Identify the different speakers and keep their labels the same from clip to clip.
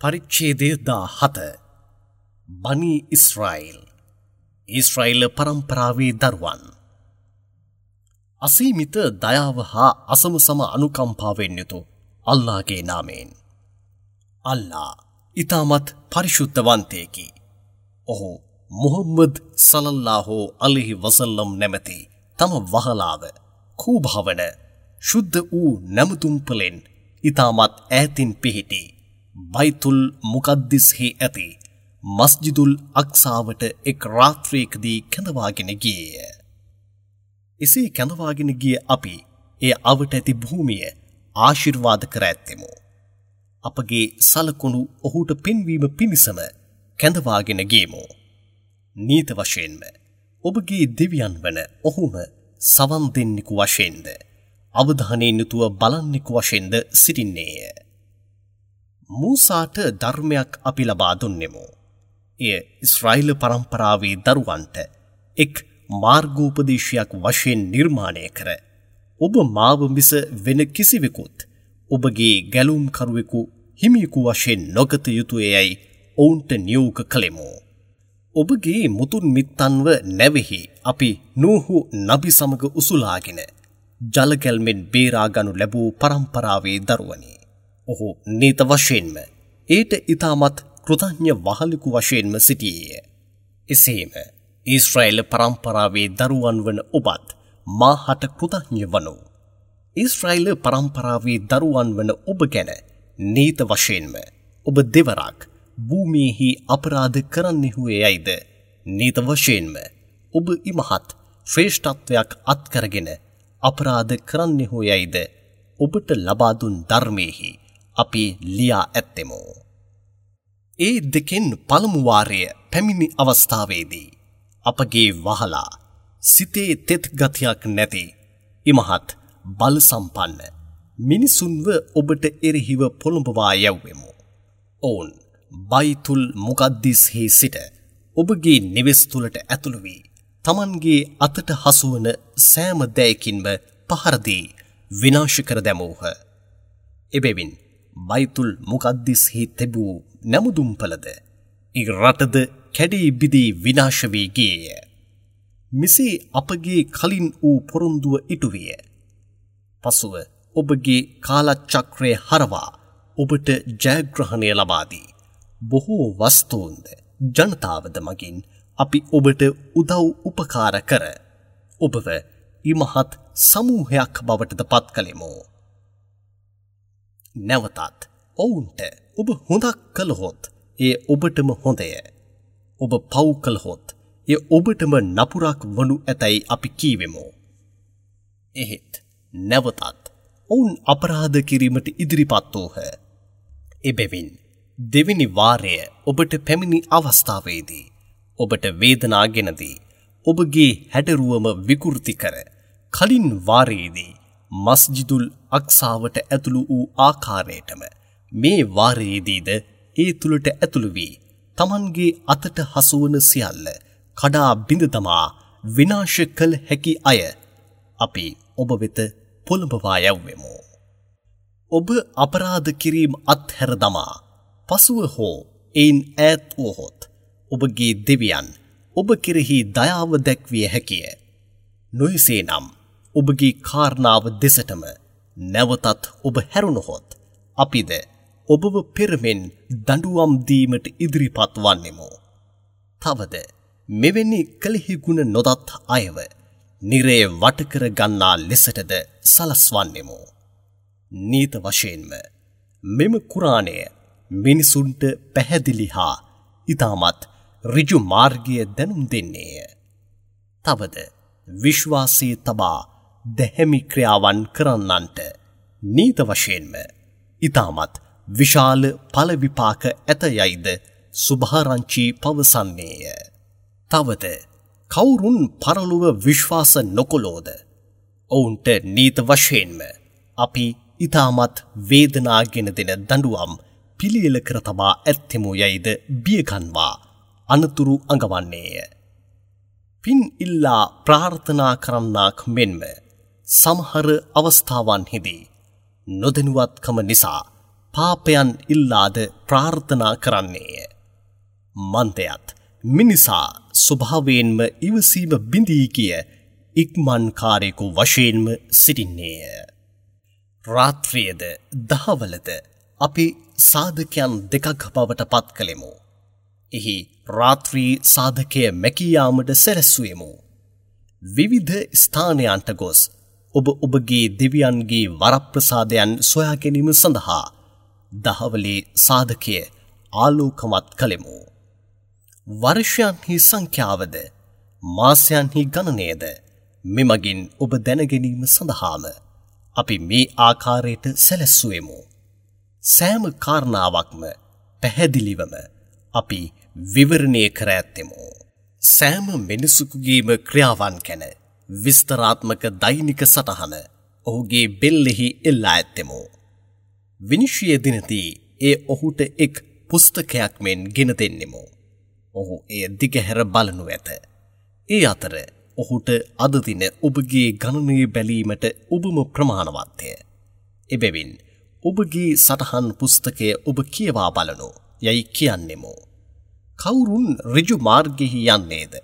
Speaker 1: පරිච්ඡේදය දා හත බනි ඉස්රයිල්. ඊස්රයිල් පරම්පරාවේ දරුවන්. අසීමිත දයාව හා අසම සම අනුකම්පාවෙන් යුතු අල්ලාගේ නාමයෙන්. අල්ලා ඉතාමත් පරිශුද්ධවන්තයකි. ඔහු මුහම්මද් සලල්ලාහෝ අලිහි වසල්ලම් නැමැති තම වහලාව කූභාවන ශුද්ධ වූ නැමතුම්පලෙන් ඉතාමත් ඈතින් පිහිටි බයිතුල් මුකද්දිස්හි ඇති මස්ජිදුල් අක්සාවට එක් රාත්‍රයකදී කැඳවාගෙන ගියය. එසේ කැඳවාගෙන ගිය අපි එය අවට ඇති භූමිය ආශිර්වාද කර ඇත්තෙමු. අපගේ සලකුණු ඔහුට පෙන්වීම පිණිසම කැඳවාගෙන ගේමු. නීත වශයෙන්ම ඔබගේ දෙවියන් වන ඔහුම සවන් දෙන්නෙකු වශයෙන්ද අවධානයෙන් යුතුව බලන්නෙකු වශයෙන්ද සිටින්නේය. මූසාට ධර්මයක් අපි ලබා දුන්නෙමු. එය ඉස්රායිල පරම්පරාවේ දරුවන්ට එක් මාර්ගෝපදේශයක් වශයෙන් නිර්මාණය කර ඔබ මාව මිස වෙන කිසිවෙකුත් ඔබගේ ගැලුම්කරුවෙකු හිමියකු වශයෙන් නොගත යුතුයයයි ඔවුන්ට නියෝග කළෙමු. ඔබගේ මුතුන් මිත්තන්ව නැවෙහි අපි නූහු නබි සමග උසුලාගෙන ජලගැල්මෙන් බේරාගනු ලැබූ පරම්පරාවේ දරුවනි. ඔහු නීත වශයෙන්ම ඒට ඉතාමත් කෘතඥ වහලකු වශයෙන්ම සිටියේය. එසේම ඊස්ට්‍රයිල් පරම්පරාවේ දරුවන් වන ඔබත් මාහට කෘතඥ වනු. ඊස්ට්‍රයිල් පරම්පරාවේ දරුවන් වන ඔබ ගැන නීත වශයෙන්ම ඔබ දෙවරක් භූමියෙහි අපරාධ කරන්නෙහුවේ යයිද නීත වශයෙන්ම ඔබ ඉමහත් ශ්‍රේෂ්ඨත්වයක් අත්කරගෙන අපරාධ කරන්නෙහු යයිද ඔබට ලබාදුන් ධර්මයෙහි අපි ලියා ඇත්තෙමු. ඒ දෙකෙන් පළමුවාරය පැමිණි අවස්ථාවේදී. අපගේ වහලා සිතේ තෙත් ගතියක් නැති ඉමහත් බල සම්පන්න මිනිසුන්ව ඔබට එරෙහිව පොළඹවා යැව්වෙමු. ඔවුන් බයිතුල් මුකද්දිස්හි සිට ඔබගේ නිවෙස් තුළට ඇතුළු වී තමන්ගේ අතට හසුවන සෑම දෑකින්ම පහරදී විනාශ කර දැමූහ. එබැවින් බයිතුල් මුකද්දිස්හි තැබූ නැමුදුම්පලද ඉ රටද කැඩී බිදී විනාශ වී ගියය. මෙසේ අපගේ කලින් වූ පොරොන්දුව ඉටුවිය. පසුව ඔබගේ කාලච්චක්‍රය හරවා ඔබට ජයග්‍රහණය ලබාදී. බොහෝ වස්තූන්ද ජනතාවද මගින් අපි ඔබට උදව් උපකාර කර ඔබව ඉමහත් සමූහයක් බවටද පත් කළෙමෝ. නැවතත් ඔවුන්ට ඔබ හොඳක් කළහොත් ඒ ඔබටම හොඳය. ඔබ පව් කළහොත් එය ඔබටම නපුරක් වනු ඇතැයි අපි කීවෙමෝ. එහෙත් නැවතත් ඔවුන් අපරාධ කිරීමට ඉදිරිපත් වූහ. එබැවින් දෙවිනි වාරය ඔබට පැමිණි අවස්ථාවේදී ඔබට වේදනාගෙනදී ඔබගේ හැඩරුවම විකෘති කර කලින් වාරයේදී මස්ජිදුල් අක්සාවට ඇතුළු වූ ආකාරයටම මේ වාරයේදීද ඒ තුළට ඇතුළු වී තමන්ගේ අතට හසුවන සියල්ල කඩා බිඳ තමා විනාශ කළ හැකි අය අපි ඔබ වෙත පොළඹවා යව්වෙමු. ඔබ අපරාධ කිරීම අත්හැර දමා පසුව හෝ එයින් ඈත් වුවහොත් ඔබගේ දෙවියන් ඔබ කෙරෙහි දයාව දැක්විය හැකිය. නොයසේ නම් ඔබගේ කාරණාව දෙසටම නැවතත් ඔබ හැරුණොහොත් අපිද ඔබව පෙරමෙන් දඬුවම් දීමට ඉදිරිපත් වන්නෙමු. තවද මෙවැනි කලෙහි ගුණ නොදත් අයව නිරේ වටකර ගන්නා ලෙසටද සලස්වන්නෙමු. නීත වශයෙන්ම මෙම කුරාණය මිනිසුන්ට පැහැදිලි හා ඉතාමත් රිජු මාර්ගය දැනුම් දෙන්නේය. තවද විශ්වාසී තබා දැහැමි ක්‍රියාවන් කරන්නන්ට නීත වශයෙන්ම ඉතාමත් විශාල පලවිපාක ඇත යයිද සුභාරංචී පවසන්නේය. තවද කවුරුන් පරලුව විශ්වාස නොකොලෝද. ඔවුන්ට නීත වශයෙන්ම අපි ඉතාමත් වේදනාගෙන දෙන දඩුවම් පිළියල කර තබා ඇත්තෙමු යයිද බියගන්වා අනතුරු අඟවන්නේය. පින් ඉල්ලා ප්‍රාර්ථනා කරන්නාක් මෙන්ම සමහර අවස්ථාවන්හිදී නොදැනුවත්කම නිසා පාපයන් ඉල්ලාද ප්‍රාර්ථනා කරන්නේය. මන්දයත් මිනිසා ස්වභාවයෙන්ම ඉවසීම බිඳී කිය ඉක්මන්කාරයෙකු වශයෙන්ම සිටින්නේය. රාත්‍රියද දහවලද අපි සාධකයන් දෙකක් බවට පත් කළෙමු. එහි රාත්‍රී සාධකය මැකියාමට සැරැස්වයමු. විවිධ ස්ථානයන්ට ගොස් ඔබ ඔබගේ දෙවියන්ගේ වරප්‍රසාදයන් සොයා ගැනීම සඳහා දහවලේ සාධකය ආලෝකමත් කළෙමු. වර්ෂයන්හි සංඛ්‍යාවද මාසයන්හි ගණනයද මෙමගින් ඔබ දැනගැනීම සඳහාම අපි මේ ආකාරයට සැලැස්සුවෙමු. සෑම කාරණාවක්ම පැහැදිලිවම අපි විවරණය කර ඇත්තෙමු. සෑම මිනිසුකුගේම ක්‍රියාවන් කැන විස්තරාත්මක දෛනික සටහන ඔහුගේ බෙල්ලෙහි එල්ලා ඇත්තෙමු. විනිශ්ය දිනතිී ඒ ඔහුට එක් පුස්තකයක් මෙන් ගෙන දෙන්නෙමු. ඔහු එය දිගහැර බලනු ඇත. ඒ අතර ඔහුට අදදින ඔබගේ ගණනය බැලීමට ඔබම ප්‍රමාණවත්ය. එබැවින් ඔබගේ සටහන් පුස්තකය ඔබ කියවා බලනු යැයි කියන්නෙමු. කවුරුන් රිජු මාර්ගෙහි යන්නේද.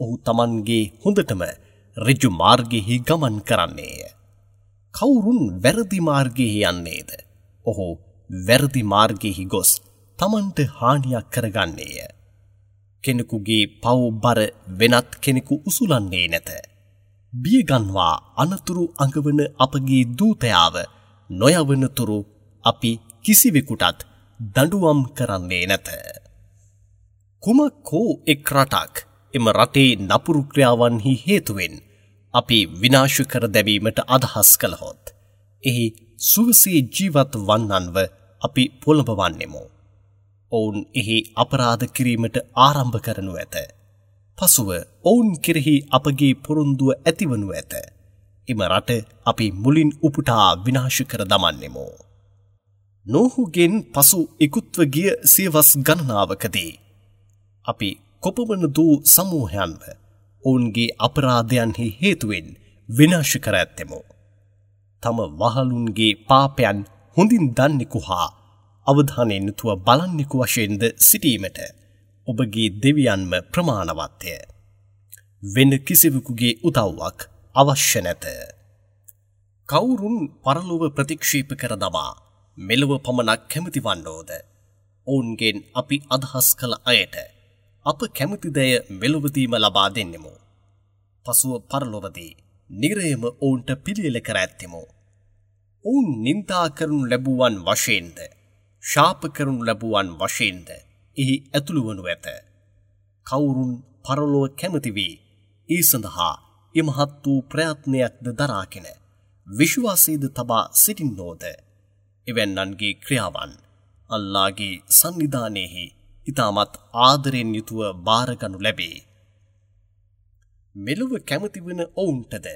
Speaker 1: ඔහු තමන්ගේ හොඳටම රිජු මාර්ගෙහි ගමන් කරන්නේය. කවුරුන් වැරදි මාර්ගෙහි යන්නේද. ඔහු වැරදි මාර්ගෙහි ගොස් තමන්ට හානියක් කරගන්නේය. කෙනෙකුගේ පව් බර වෙනත් කෙනෙකු උසුලන්නේ නැත. බියගන්වා අනතුරු අඟවන අපගේ දූතයාව නොයවනතුරු අපි කිසිවෙකුටත් දඩුවම් කරන්නේ නැත. කුමක්කෝ එක් රටක් එම රටේ නපුරු ක්‍රියාවන්හි හේතුවෙන් අපි විනාශ කර දැවීමට අදහස් කළහොත්. එහි සුවසේ ජීවත් වන්නන්ව අපි පොළඹවන්නෙමු. ඔවුන් එහි අපරාධ කිරීමට ආරම්භ කරනු ඇත. පසුව ඔවුන් කෙරෙහි අපගේ පොරුන්දුව ඇතිවනු ඇත. එම රට අපි මුලින් උපුටා විනාශ කර දමන්නෙමු. නෝහුගෙන් පසු ඉකුත්ව ගිය සියවස් ගණනාවකදී. අපි කොපමන දූ සමූහයන්ව ඔවුන්ගේ අපරාධයන්හි හේතුවෙන් විනාශ කර ඇත්තෙමු. තම වහලුන්ගේ පාපයන් හොඳින් දන්නෙකු හා අවධානයෙන් යුතුව බලන්නෙකු වශයෙන්ද සිටීමට ඔබගේ දෙවියන්ම ප්‍රමාණවත්ය. වෙන කිසිවෙකුගේ උදව්වක් අවශ්‍ය නැත. කවුරුන් පරලොව ප්‍රතික්ෂේප කර දමා මෙලොව පමණක් කැමති වන්නෝද. ඔවුන්ගෙන් අපි අදහස් කළ අයට අප කැමතිදය මෙලොවදීම ලබා දෙන්නෙමු. පසුව පරලොවදී නිරයම ඔවුන්ට පිළියල කර ඇත්තෙමු. ඔවුන් නින්දා කරනු ලැබුවන් වශයෙන්ද ශාප කරනු ලැබුවන් වශයෙන්ද එහි ඇතුළු වනු ඇත. කවුරුන් පරලොව කැමති වී ඒ සඳහා ඉමහත් වූ ප්‍රයත්නයක්ද දරාගෙන විශ්වාසීද තබා සිටින්නෝද එවැන්නන්ගේ ක්‍රියාවන් අල්ලාගේ සංවිධානයෙහි ඉතාමත් ආදරෙන් යුතුව භාරගනු ලැබේ. මෙලොව කැමතිවන ඔවුන්ටද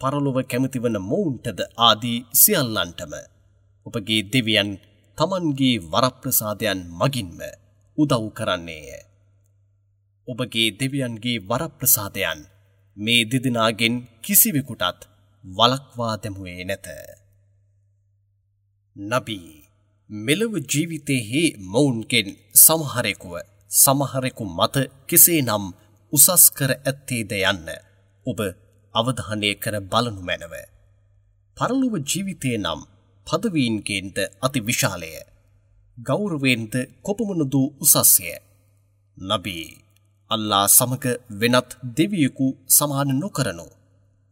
Speaker 1: පරලොව කැමතිවන මොවුන්ටද ආදී සියල්ලන්ටම ඔබගේ දෙවියන් තමන්ගේ වරප්‍රසාදයන් මගින්ම උදව් කරන්නේය. ඔබගේ දෙවියන්ගේ වරප්‍රසාදයන් මේ දෙදෙනගෙන් කිසිවෙකුටත් වලක්වා දැමුවේ නැත. නබී මෙලොව ජීවිතයෙහි මොවුන්ගෙන් සමහරෙකුව සමහරෙකු මත කෙසේ නම් උසස් කර ඇත්තේද යන්න ඔබ අවධානය කර බලනු මැනව. පරලොව ජීවිතය නම් පදවීන්ගේන්ද අති විශාලය. ගෞරවෙන්ද කොපමණදූ උසස්ය. නබී අල්ලා සමග වෙනත් දෙවියකු සමාන නොකරනු.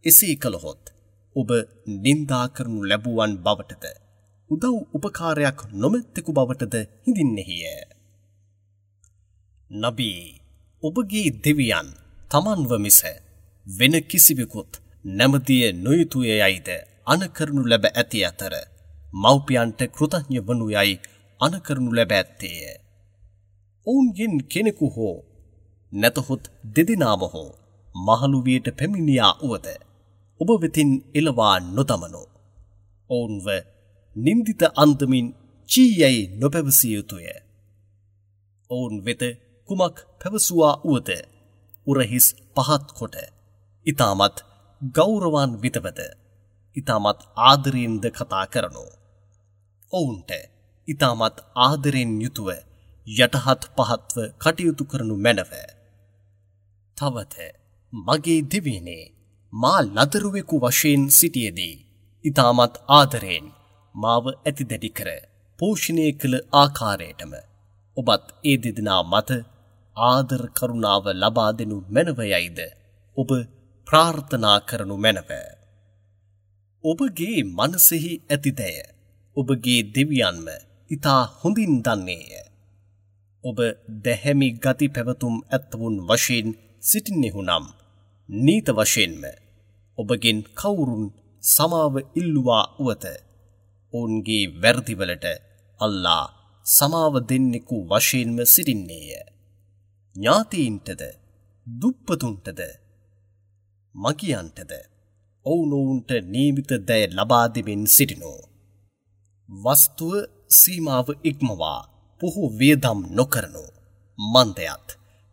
Speaker 1: එසේ කළහොත් ඔබ නින්දා කරනු ලැබුවන් බවටද. උදව් උපකාරයක් නොමැත්තෙකු බවටද හිඳින්නෙහිය. නබී ඔබගේ දෙවියන් තමන්ව මිස වෙන කිසිවෙකුත් නැමතිය නොයුතුය යයිද අනකරනු ලැබ ඇති අතර මව්පියන්ට කෘතඥ වනු යයි අනකරනු ලැබ ඇත්තේය. ඔවුන්ගෙන් කෙනෙකු හෝ නැතහොත් දෙදිනාම හෝ මහළුවියට පැමිණියා වුවද ඔබ වෙතින් එළවා නොදමනෝ. ඔවුන්ව නින්දිත අන්දමින් චීයයි නොපැවසිය යුතුය. ඔවුන් වෙත කුමක් පැවසුවා වුවද උරහිස් පහත් කොට ඉතාමත් ගෞරවාන් විතවද ඉතාමත් ආදරීන්ද කතා කරනු. ඔවුන්ට ඉතාමත් ආදරෙන් යුතුව යටහත් පහත්ව කටයුතු කරනු මැනව. තවත මගේ දෙවියනේ මා ලදරුවෙකු වශයෙන් සිටියදී. ඉතාමත් ආදරයෙන් මාව ඇති දැඩි කර පෝෂණය කළ ආකාරයටම ඔබත් ඒ දෙදෙනා මත ආදර කරුණාව ලබා දෙනු මැනවයයිද ඔබ ප්‍රාර්ථනා කරනු මැනව. ඔබගේ මනසෙහි ඇතිදැය ඔබගේ දෙවියන්ම ඉතා හොඳින් දන්නේය. ඔබ දැහැමි ගති පැවතුම් ඇත්තවුන් වශයෙන් සිටින්නෙහු නම් නීත වශයෙන්ම ඔබගෙන් කවුරුන් සමාව ඉල්ලුවා වුවත ඔවුන්ගේ වැරදිවලට අල්ලා සමාව දෙන්නෙකු වශයෙන්ම සිටින්නේය. ඥාතීන්ටද දුප්පතුන්ටද මගියන්ටද ඔවුනොවුන්ට නීමිත දැය ලබාදෙමින් සිටිනෝ. වස්තුව සීමාව ඉක්මවා පුහු වියදම් නොකරනු. මන්දයත්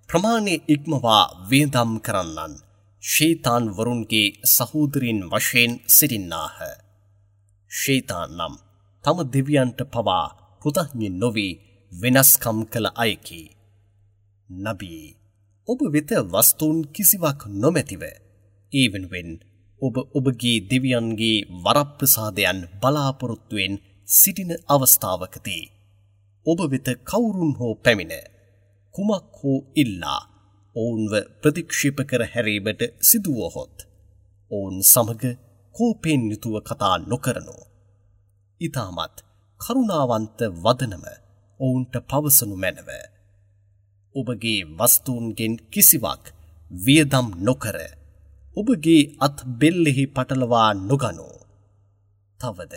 Speaker 1: ප්‍රමාණය ඉක්මවා වියදම් කරන්නන් ශීතාන් වරුන්ගේ සහෝදරින් වශයෙන් සිටින්නාහ. ශීතාන් නම් තම දෙවියන්ට පවා කෘතඥ නොවී වෙනස්කම් කළ අයකි. නබී ඔබ වෙත වස්තුූන් කිසිවක් නොමැතිව ඒ වෙනුවෙන් ඔබ ඔබගේ දෙවියන්ගේ වරප්‍රසාදයන් බලාපොරොත්තුවෙන් සිටින අවස්ථාවකදී. ඔබ වෙත කවුරුන් හෝ පැමිණ කුමක් හෝ ඉල්ලා ඔවුන්ව ප්‍රතික්ෂිප කර හැරීමට සිදුවහොත්. ඔවුන් සමග කෝපෙන් යුතුව කතා නොකරනෝ. ඉතාමත් කරුණාවන්ත වදනම ඔවුන්ට පවසනු මැනව. ඔබගේ වස්තුූන්ගෙන් කිසිවක් වියදම් නොකර ඔබගේ අත් බෙල්ලෙහි පටලවා නොගනෝ. තවද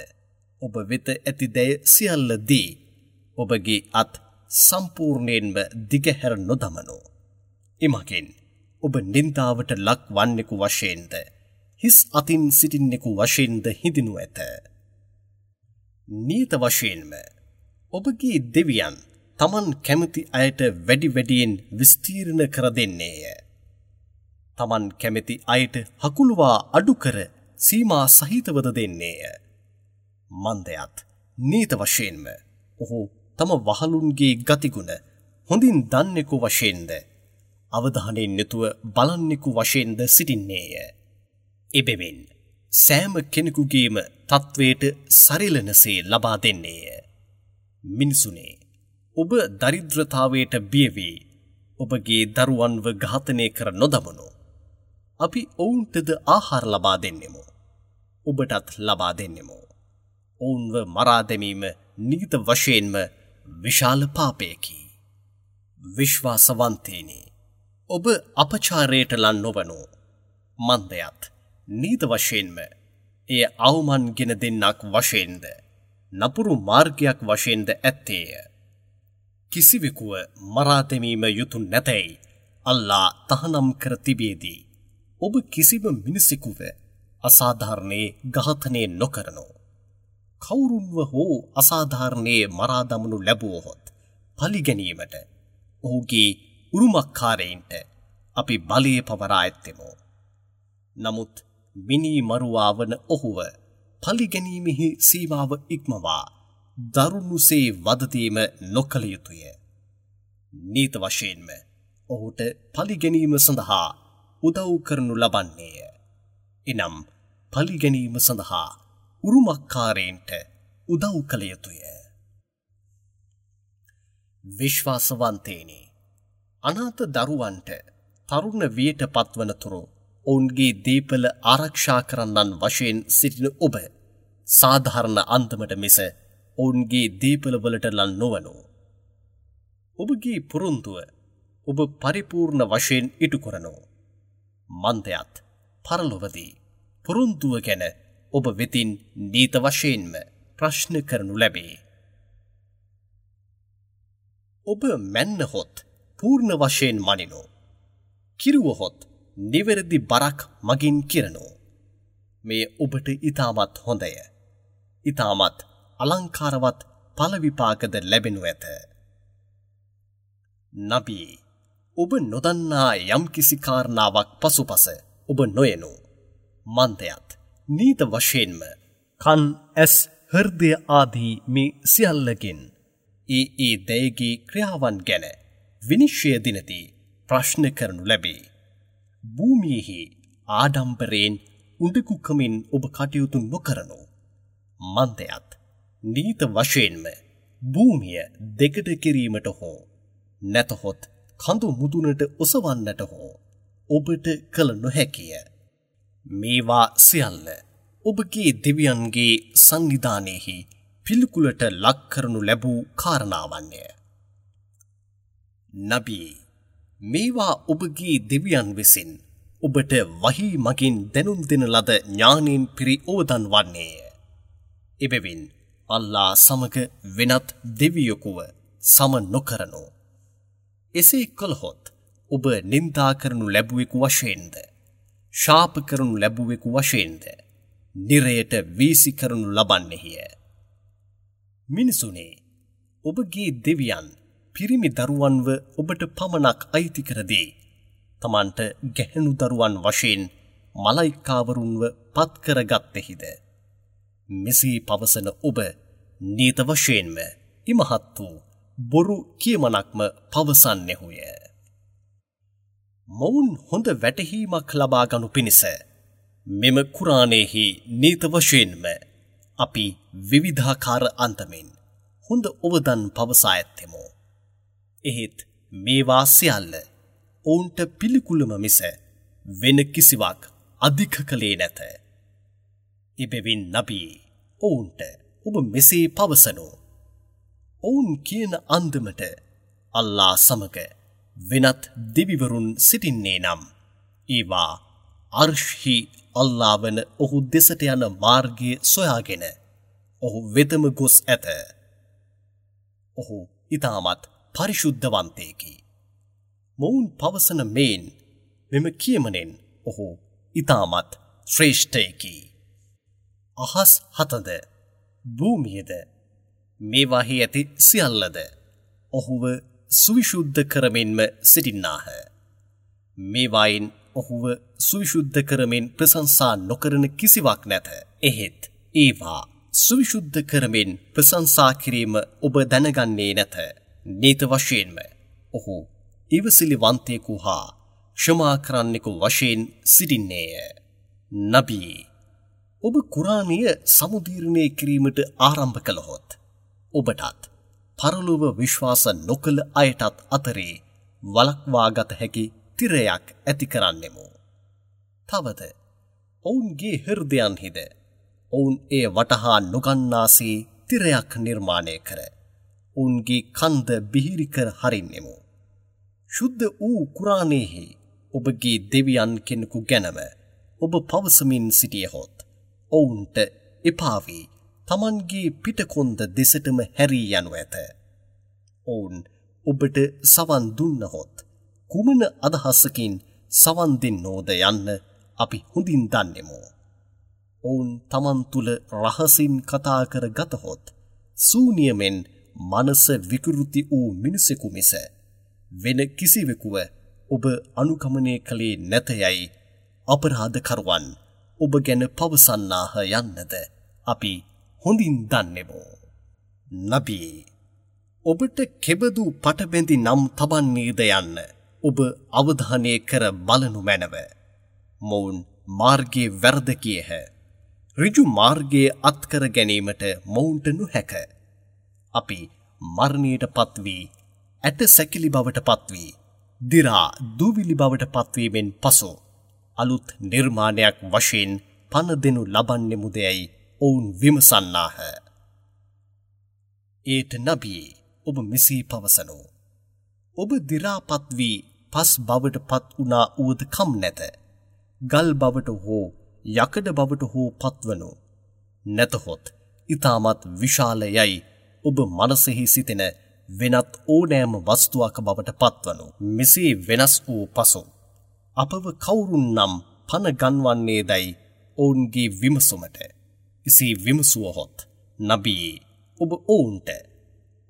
Speaker 1: ඔබ වෙත ඇති දැය සියල්ල දී ඔබගේ අත් සම්පූර්ණයෙන්ම දිගහැර නොදමනෝ. එමකින් ඔබ නින්දාවට ලක් වන්නෙකු වශයෙන්ද හිස් අතින් සිටින්නෙකු වශයෙන්ද හිදිනු ඇත. නීත වශයෙන්ම ඔබගේ දෙවියන් තමන් කැමති අයට වැඩි වැඩියෙන් විස්තීරණ කර දෙන්නේය. තමන් කැමති අයට හකුළුවා අඩුකර සීමා සහිතවද දෙන්නේය. මන්දයත් නීත වශයෙන්ම ඔහු තම වහලුන්ගේ ගතිගුණ හොඳින් දන්නෙකු වශයෙන්ද අවධානයෙන් නැතුව බලන්නෙකු වශයෙන්ද සිටින්නේය. එබෙවින් සෑම කෙනෙකුගේම තත්ත්වයට සරිලනසේ ලබා දෙන්නේය. මිනිසුනේ ඔබ දරිද්‍රතාවයට බියවී ඔබගේ දරුවන්ව ඝාතනය කර නොදමනු. අපි ඔවුන්ටද ආහාර ලබා දෙන්නෙමු. ඔබටත් ලබා දෙන්නෙමු. ඔවුන්ව මරා දැමීම නීත වශයෙන්ම විශාල පාපයකි. විශ්වාසවන්තේනි ඔබ අපචාරයට ලන් නොවනු මන්දයත් නීත වශයෙන්ම එය අවමන්ගෙන දෙන්නක් වශයෙන්ද නපුරු මාර්ගයක් වශයෙන්ද ඇත්තේය. කිසිවෙකුව මරාතැමීම යුතු නැතැයි අල්ලා තහනම් කර තිබේදී. ඔබ කිසිම මිනිසෙකුව අසාධාරණයේ ඝාතනය නොකරනෝ. කවුරුන්ව හෝ අසාධාරණයේ මරාදමනු ලැබුවහොත් පලිගැනීමට ඔහුගේ උරුමක්කාරයින්ට අපි බලය පවරා ඇත්තෙමු. නමුත් මිනී මරුවා වන ඔහුව පලිගැනීමෙහි සීමාව ඉක්මවා දරුණුසේ වදදීම නොකළ යුතුය. නීත වශයෙන්ම ඔහුට පලිගැනීම සඳහා උදව් කරනු ලබන්නේය. එනම් පලිගැනීම සඳහා උරුමක්කාරයෙන්ට උදව් කළ යුතුය. විශ්වාසවන්තේනි අනාත දරුවන්ට තරුණ වියට පත්වනතුරු ඔවුන්ගේ දීපල ආරක්ෂා කරන්නන් වශයෙන් සිටින ඔබ සාධාරණ අන්දමට මිස ඔවුන්ගේ දීපලවලට ලන් නොවනු. ඔබගේ පුරුන්දුව ඔබ පරිපූර්ණ වශයෙන් ඉටු කරනෝ. මන්දයත් පරලොවදී පුරුන්දුව ගැන ඔබ වෙතින් නීත වශයෙන්ම ප්‍රශ්න කරනු ලැබේ. ඔබ මැන්නහොත් පූර්ණ වශයෙන් මනිනෝ. කිරුවහොත් නිවැරදි බරක් මගින් කිරනෝ. මේ ඔබට ඉතාමත් හොඳය. ඉතාමත් අලංකාරවත් පලවිපාකද ලැබෙනු ඇත. නබී ඔබ නොදන්නා යම් කිසි කාරණාවක් පසුපස ඔබ නොයනු. මන්දයත් නීත වශයෙන්ම කන් ඇස් හර්දය ආදී මේ සියල්ලගෙන් ඒ ඒ දයගේ ක්‍රියාවන් ගැන විනිශ්්‍යය දිනදී ප්‍රශ්න කරනු ලැබේ. භූමියෙහි ආඩම්බරයෙන් උඩකුකමින් ඔබ කටයුතු නොකරනු. මන්දයත් නීත වශයෙන්ම භූමිය දෙකට කිරීමට හෝ නැතහොත් කඳු මුදුනට ඔසවන්නට හෝ ඔබට කළ නොහැකිය. මේවා සියල්ල ඔබගේ දෙවියන්ගේ සංවිධානයෙහි පිළිකුලට ලක් කරනු ලැබූ කාරණාවන්ය. නබී මේවා ඔබගේ දෙවියන් විසින් ඔබට වහි මගින් දැනුම් දෙන ලද ඥානීන් පිරි ඕදන් වන්නේය. එබැවින් අල්ලා සමග වෙනත් දෙවියකුව සම නොකරනු. එසේ කළහොත් ඔබ නින්දා කරනු ලැබුවෙකු වශයෙන්ද. ශාප කරනු ලැබුවෙකු වශයෙන්ද. නිරයට වීසි කරනු ලබන්නෙහිය. මිනිසුනේ ඔබගේ දෙවියන් පිරිමි දරුවන්ව ඔබට පමණක් අයිතිකරදී. තමන්ට ගැහැණු දරුවන් වශයෙන් මලයිකාවරුන්ව පත්කරගත්තෙහිද. මෙසේ පවසන ඔබ නීත වශයෙන්ම ඉමහත් වූ බොරු කියමනක්ම පවසන්නෙහුය. මොවුන් හොඳ වැටහීමක් ලබාගනු පිණිස මෙම කුරාණයෙහි නීත වශයෙන්ම අපි විවිධාකාර අන්තමෙන් හොඳ ඔවදන් පවසා ඇත්තෙමු. එහෙත් මේවා සියල්ල ඔවුන්ට පිළිකුලම මිස වෙන කිසිවක් අධික කළේ නැත. එබැවින් නබී ඔවුන්ට ඔබ මෙසේ පවසනු. ඔවුන් කියන අන්දමට අල්ලා සමග වෙනත් දෙවිවරුන් සිටින්නේ නම් ඒවා අර්ශ්හි අල්ලා වන ඔහු දෙසට යන මාර්ගය සොයාගෙන ඔහු වෙතම ගොස් ඇත. ඔහු ඉතාමත් පරිශුද්ධවන්තයකි. මොවුන් පවසන මේන් මෙම කියමනෙන් ඔහු ඉතාමත් ශ්‍රේෂ්ඨයකි. අහස් හතද භූමියද මේවාහි ඇති සියල්ලද ඔහුව සුවිශුද්ධ කරමින්ම සිටින්නාහ. මේවායින් ඔහුව සුවිශුද්ධ කරමින් ප්‍රසංසා නොකරන කිසිවක් නැත. එහෙත් ඒවා සුවිශුද්ධ කරමින් ප්‍රසංසා කිරීම ඔබ දැනගන්නේ නැත. නීත වශයෙන්ම ඔහු ඉවසිලි වන්තයෙකු හා ක්ෂමා කරන්නෙකු වශයෙන් සිටින්නේය. නබී ඔබ කුරාණය සමුදීරණය කිරීමට ආරම්භ කළහොත්. ඔබටත් පරලොව විශ්වාස නොකළ අයටත් අතරේ වලක්වාගත හැකි තිරයක් ඇති කරන්නෙමු. තවද ඔවුන්ගේ හෘදයන්හිද ඔවුන් ඒ වටහා නොගන්නාසේ තිරයක් නිර්මාණය කර උන්ගේ කන්ද බිහිරිකර හරින්නෙමු. ශුද්ධ වූ කුරාණයෙහි ඔබගේ දෙවියන් කෙනෙකු ගැනම ඔබ පවසමින් සිටියහොත් ඔවුන්ට එපාවී තමන්ගේ පිටකොන්ද දෙසටම හැරී යනු ඇත. ඔවුන් ඔබට සවන් දුන්නහොත් කුමන අදහස්සකින් සවන් දෙන්නෝද යන්න අපි හොඳින් දන්නෙමු. ඔවුන් තමන් තුළ රහසින් කතා කර ගතහොත් සූනියමෙන් මනස විකෘති වූ මිනිසෙකු මිස වෙන කිසිවෙකුව ඔබ අනුගමනය කළේ නැතයයි අපරාධකරුවන් ඔබ ගැන පවසන්නාහ යන්නද අපි හොඳින් දන්නෙමු. නබී ඔබට කෙබදු පටබැඳි නම් තබන්නේද යන්න ඔබ අවධානය කර බලනු මැනව. මොවුන් මාර්ගයේ වැරද කියහ. රිජු මාර්ගයේ අත්කර ගැනීමට මොවුන්ට නොහැක. අපි මරණයට පත්වී ඇට සැකිලි බවට පත්වී දිරා දූවිලි බවට පත්වීමෙන් පසු අලුත් නිර්මාණයක් වශයෙන් පණ දෙනු ලබන්නෙමුදයයි ඔවුන් විමසන්නාහ. ඒට නබී ඔබ මෙසී පවසනු. ඔබ දිරාපත් වී පස් බවට පත් වනා වුවද කම් නැත. ගල් බවට හෝ යකඩ බවට හෝ පත්වනු. නැතහොත් ඉතාමත් විශාල යයි ඔබ මනසෙහි සිතෙන වෙනත් ඕනෑම වස්තුවක බවට පත්වනු. මෙසේ වෙනස් වූ පසු. අපව කවුරුන් නම් පණ ගන්වන්නේ දැයි ඔවුන්ගේ විමසුමට. එසේ විමසුවහොත් නබී ඔබ ඔවුන්ට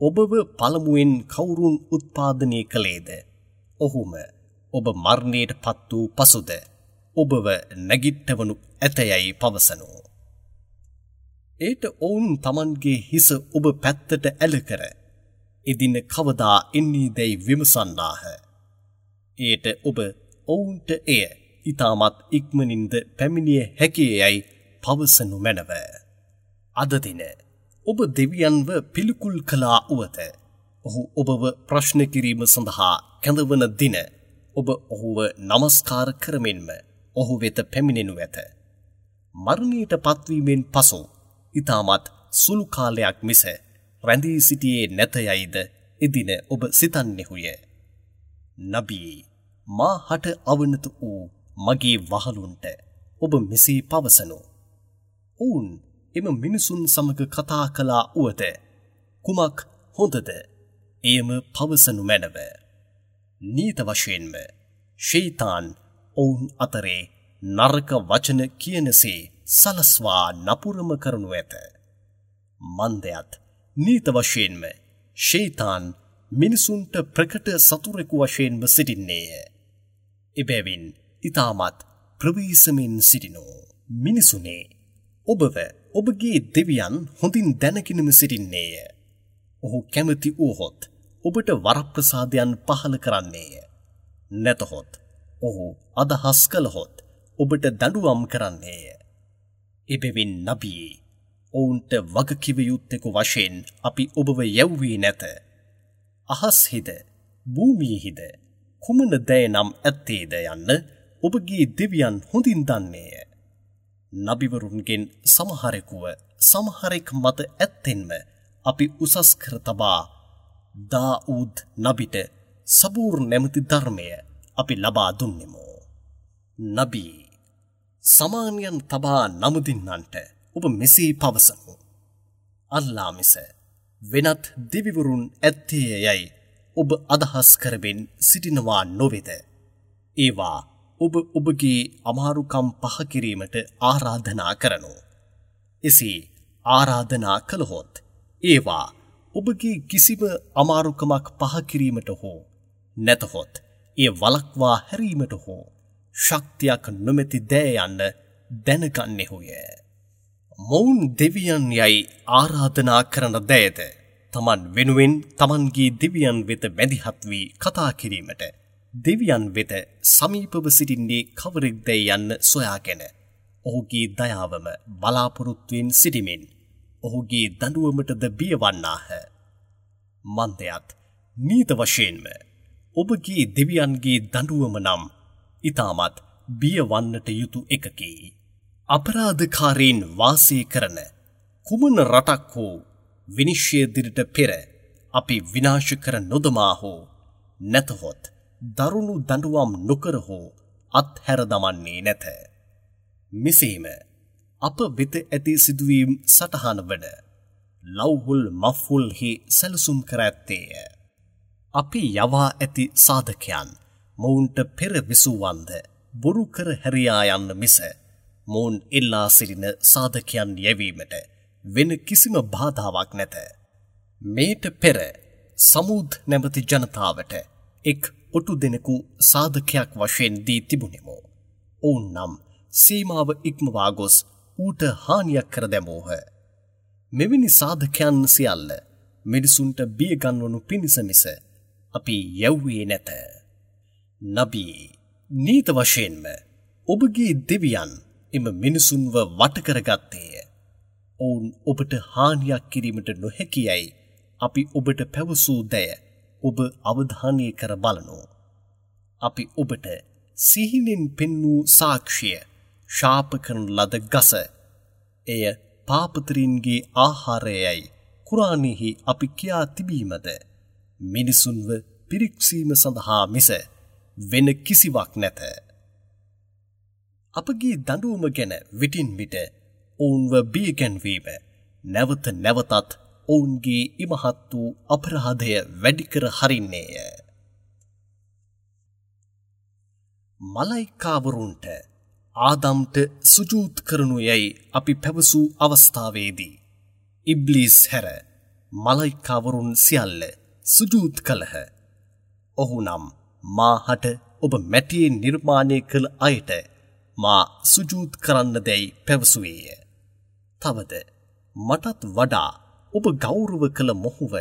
Speaker 1: ඔබව පළමුුවෙන් කවුරුන් උත්පාදනය කළේද. ඔහුම ඔබ මර්ණයට පත් වූ පසුද ඔබව නැගිට්ටවනු ඇතයයි පවසනෝ. ඒට ඔවුන් තමන්ගේ හිස ඔබ පැත්තට ඇලකර එදින කවදා එන්නේ දැයි විමසන්නාහ. ඒට ඔබ ඔවුන්ට එය ඉතාමත් ඉක්මනින්ද පැමිණිය හැකියයයි පවසනු මැනව. අදදින ඔබ දෙවියන්ව පිළිකුල් කලා වුවත ඔහු ඔබව ප්‍රශ්න කිරීම සඳහා කැඳවන දින ඔබ ඔහුව නමස්කාර කරමින්ම ඔහු වෙත පැමිණෙනු ඇත. මරණීට පත්වීමෙන් පසු ඉතාමත් සුළු කාලයක් මිස රැඳී සිටියේ නැතයයිද එදින ඔබ සිතන්නෙහුය. නබී මා හට අවනත වූ මගේ වහලුන්ට ඔබ මෙසේ පවසනු. ඔවුන් එම මිනිසුන් සමග කතා කලා වුවද කුමක් හොඳද එයම පවසනු මැනව. නීත වශයෙන්ම ශෛතාන් ඔවුන් අතරේ නරක වචන කියනසේ සලස්වා නපුරම කරනු ඇත. මන්දයත් නීත වශයෙන්ම ශෛතාන් මිනිසුන්ට ප්‍රකට සතුරෙකු වශයෙන්ම සිටින්නේය. එබැවින් ඉතාමත් ප්‍රවීසමින් සිටිනෝ. මිනිසුනේ ඔබව ඔබගේ දෙවියන් හොඳින් දැනකිනම සිටින්නේය. ඔහු කැමති වූහොත් ඔබට වරප්‍රසාදයන් පහල කරන්නේය. නැතහොත් ඔහු අදහස් කළහොත් ඔබට දඩුවම් කරන්නේය. එබෙවින් නබී ඔවුන්ට වගකිවයුත්තෙකු වශයෙන් අපි ඔබව යැව්වී නැත. අහස්හිද භූමියහිද කුමන දෑ නම් ඇත්තේද යන්න ඔබගේ දෙවියන් හොඳින් දන්නේය. නබිවරුන්ගෙන් සමහරෙකුව සමහරෙක් මත ඇත්තෙන්ම අපි උසස් කර තබා දාඌද් නබිට සබූර් නැමති ධර්මය අපි ලබා දුන්නෙමු. නබී සමානයන් තබා නමුදින්නන්ට ඔබ මෙසේ පවසමු. අල්ලා මිස වෙනත් දෙවිවරුන් ඇත්තේ යැයි ඔබ අදහස් කරබෙන් සිටිනවා නොවෙද. ඒවා ඔබ ඔබගේ අමාරුකම් පහකිරීමට ආරාධනා කරනු. එසේ ආරාධනා කළහොත් ඒවා ඔබගේ කිසිම අමාරුකමක් පහකිරීමට හෝ නැතහොත් ඒ වලක්වා හැරීමට හෝ ශක්තියක් නොමැති දෑයන්න දැනගන්නෙහුය. මොවුන් දෙවියන් යයි ආරාධනා කරන දෑද තමන් වෙනුවෙන් තමන්ගේ දෙවියන් වෙත මැදිහත් වී කතා කිරීමට දෙවියන් වෙත සමීපව සිටින්නේ කවරෙක්දැයි යන්න සොයාගෙන ඔහුගේ දයාවම බලාපොරොත්තුවෙන් සිටිමින් ඔහුගේ දඩුවමටද බියවන්නාහ. මන්දයත් නීත වශයෙන්ම ඔබගේ දෙවියන්ගේ දඩුවම නම් ඉතාමත් බියවන්නට යුතු එකකි. අපරාධකාරයෙන් වාසය කරන කුමන රටක් හෝ විනිශ්්‍යදිරට පෙර අපි විනාශ කර නොදමා හෝ නැතහොත් දරුණු දඩුවම් නොකර හෝ අත්හැර දමන්නේ නැත. මෙසේම අප වෙත ඇති සිදුවීම් සටහන වන ලව්හුල් මෆ්හුල්හි සැලසුම් කර ඇත්තේය. අපි යවා ඇති සාධකයන් මොවුන්ට පෙර විසූවන්ද බොරු කර හැරයා යන්න මිස මොවුන් එල්ලා සිටින සාධකයන් යැවීමට වෙන කිසිම බාධාවක් නැත. මේට පෙර සමුද් නැමති ජනතාවට එක් ඔටු දෙනෙකු සාධකයක් වශයෙන් දී තිබුණෙමු. ඔවුන් නම් සීමාව ඉක්මවා ගොස් ඌට හානියක් කර දැමූහ. මෙවැනි සාධකයන් සියල්ල මිනිසුන්ට බියගන්වනු පිණිස මිස අපි යැව්වේ නැත. නබී. නීත වශයෙන්ම ඔබගේ දෙවියන් එම මිනිසුන්ව වටකරගත්තේය. ඔවුන් ඔබට හානියක් කිරීමට නොහැකියයි. අපි ඔබට පැවසූ දැය ඔබ අවධානය කර බලනු. අපි ඔබට සිහිනෙන් පෙන්නූ සාක්ෂිය ශාප කරන ලද ගස. එය පාපතරින්ගේ ආහාරයයි. කුරාණයෙහි අපි කියා තිබීමද? මිනිසුන්ව පිරික්සීම සඳහා මිස වෙන කිසිවක් නැත. අපගේ දඬුවම ගැන විටින් විට ඔවුන්ව බියගැන්වීම නැවත නැවතත් ඔවුන්ගේ ඉමහත් වූ අපරාධය වැඩිකර හරින්නේය. මලයිකාවරුන්ට ආදම්ට සුජූත් කරනු යැයි අපි පැවසූ අවස්ථාවේදී. ඉබ්ලිස් හැර මලයිකාවරුන් සියල්ල සුජූත් කළහ. ඔහු නම් මාහට ඔබ මැටියෙන් නිර්මාණය කළ අයට මා සුජූත් කරන්න දැයි පැවසුවේය. තවද මටත් වඩා ඔබ ගෞරව කළ මොහුව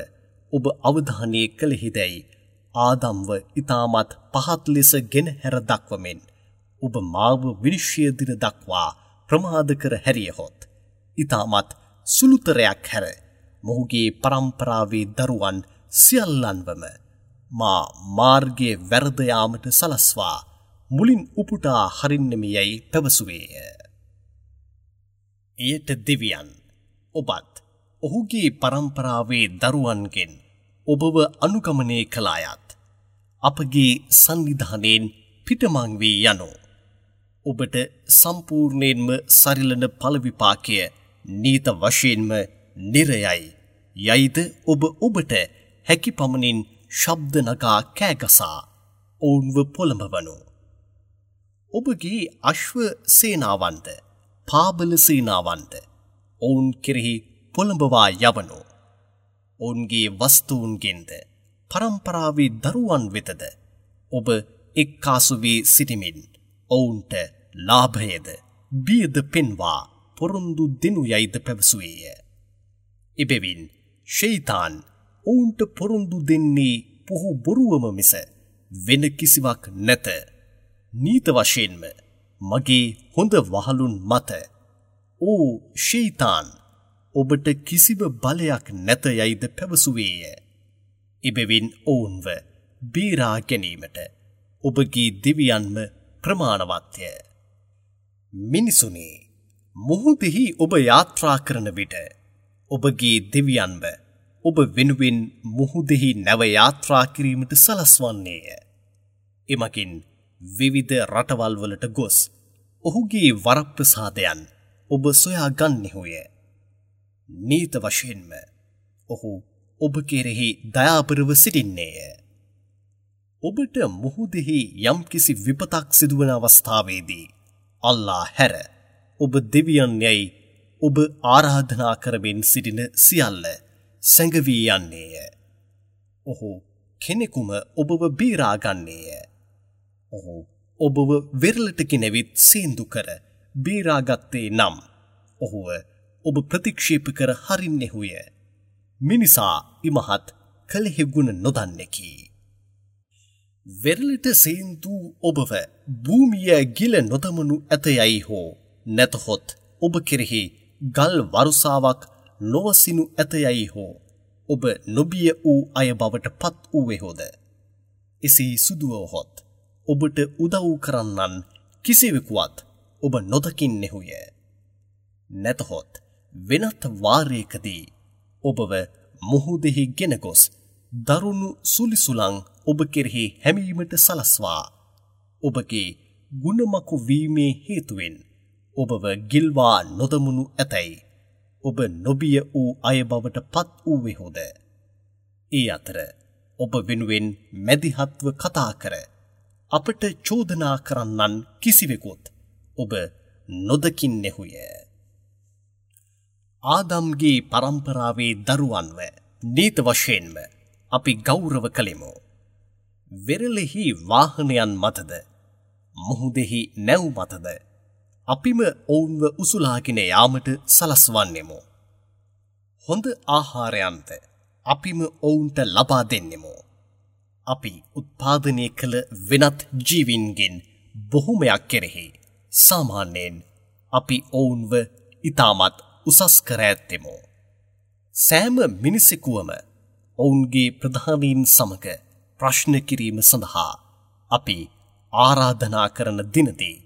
Speaker 1: ඔබ අවධානය කළෙහිදැයි ආදම්ව ඉතාමත් පහත් ලෙස ගෙන හැර දක්වමෙන් ඔබ මාව විනිශ්්‍යදින දක්වා ප්‍රමාද කර හැරියහොත්. ඉතාමත් සුළුතරයක් හැර මොහුගේ පරම්පරාවේ දරුවන් සියල්ලන්වම මා මාර්ගයේ වැරදයාමට සලස්වා මුලින් උපුටා හරින්නම යැයි පැවසුවේය. එයට දෙවියන් ඔබත් ඔහුගේ පරම්පරාවේ දරුවන්ගෙන් ඔබව අනුගමනය කලායත් අපගේ සංවිධානයෙන් පිටමංවී යනෝ. ඔබට සම්පූර්ණයෙන්ම සරිලන පලවිපාකය නීත වශයෙන්ම නිරයයි. යයිද ඔබ ඔබට හැකි පමණින් ශබ්ද නගා කෑගසා ඔවුන්ව පොළඹවනු. ඔබගේ අශ්ව සේනාවන්ද පාබල සේනාවන්ද ඔවුන් කෙරෙහි පොළඹවා යවනු. ඔවුන්ගේ වස්තුූන්ගෙන්ද පරම්පරාවේ දරුවන් වෙතද ඔබ එක්කාසුවී සිටිමින් ඔවුන්ට ලාභයද බියද පෙන්වා පොරොන්දු දෙනු යයිද පැවසුවේය. එබෙවින් ශෛතාන් ඔවුන්ට පොරොන්දු දෙන්නේ පුහු බොරුවම මිස වෙන කිසිවක් නැත. නීත වශයෙන්ම මගේ හොඳ වහලුන් මත ඕ ශීතාන් ඔබට කිසිව බලයක් නැත යයිද පැවසුවේය. එබෙවින් ඔවුන්ව බේරා ගැනීමට ඔබගේ දෙවියන්ම ප්‍රමාණවත්ය. මිනිසුනේ මුහුදෙහි ඔබ යාත්‍රා කරන විට ඔබගේ දෙවියන්ව ඔබ වෙනුවෙන් මුහුදෙහි නැව යාත්‍රා කිරීමට සලස්වන්නේය. එමකින් විවිධ රටවල්වලට ගොස් ඔහුගේ වරප්‍රසාදයන් ඔබ සොයා ගන්නෙහුය. නීත වශයෙන්ම ඔහු ඔබ කෙරෙහි දයාපරව සිටින්නේය. ඔබට මුහුදෙහි යම්කිසි විපතක් සිදුවන අවස්ථාවේදී අල්ලා හැර ඔබ දෙවියන් යැයි ඔබ ආරාධනා කරමින් සිටින සියල්ල සැඟවී යන්නේය. ඔහු කෙනෙකුම ඔබව බීරාගන්නේය. ඔහු ඔබව වෙරලටගෙනැවිත් සේන්දු කර බීරාගත්තේ නම් ඔහුව ඔබ ප්‍රතික්ෂේප කර හරින්නෙහුය. මිනිසා ඉමහත් කළෙහෙගුණ නොදන්නෙකි. වෙරලට සේන්තු ඔබව භූමිය ගිල නොදමනු ඇතයයි හෝ නැතහොත් ඔබ කෙරෙහි ගල් වරුසාවක් නොවසිනු ඇතයයි හෝ ඔබ නොබිය වූ අය බවට පත් වූවෙහෝද. එසේ සුදුවහොත් ඔබට උදව් කරන්නන් කිසිවෙකුවත් ඔබ නොදකින්නෙහුය. නැතහොත් වෙනත් වාරයකදී ඔබව මුහුදෙහි ගෙනගොස් දරුණු සුලිසුලං ඔබ කෙරෙහි හැමීමට සලස්වා ඔබගේ ගුණමකු වීමේ හේතුවෙන් ඔබව ගිල්වා නොදමුණු ඇතැයි ඔබ නොබිය වූ අය බවට පත් වූවෙහොද. ඒ අතර ඔබ වෙනුවෙන් මැදිහත්ව කතා කර අපට චෝදනා කරන්නන් කිසිවෙකුත් ඔබ නොදකින්නෙහුය. ආදම්ගේ පරම්පරාවේ දරුවන්ව නීත වශයෙන්ම අපි ගෞරව කළෙමු. වෙරලෙහි වාහනයන් මතද මුහුදෙහි නැව් මතද අපිම ඔවුන්ව උසුලාගෙන යාමට සලස්වන්නෙමු. හොඳ ආහාරයන්ත අපිම ඔවුන්ට ලබා දෙන්නෙමු. අපි උත්පාදනය කළ වෙනත් ජීවින්ගෙන් බොහොමයක් කෙරෙහි සාමාන්‍යයෙන් අපි ඔවුන්ව ඉතාමත් උසස් කර ඇත්තෙමු. සෑම මිනිසෙකුවම ඔවුන්ගේ ප්‍රධානීන් සමග ප්‍රශ්න කිරීම සඳහා අපි ආරාධනා කරන දිනදී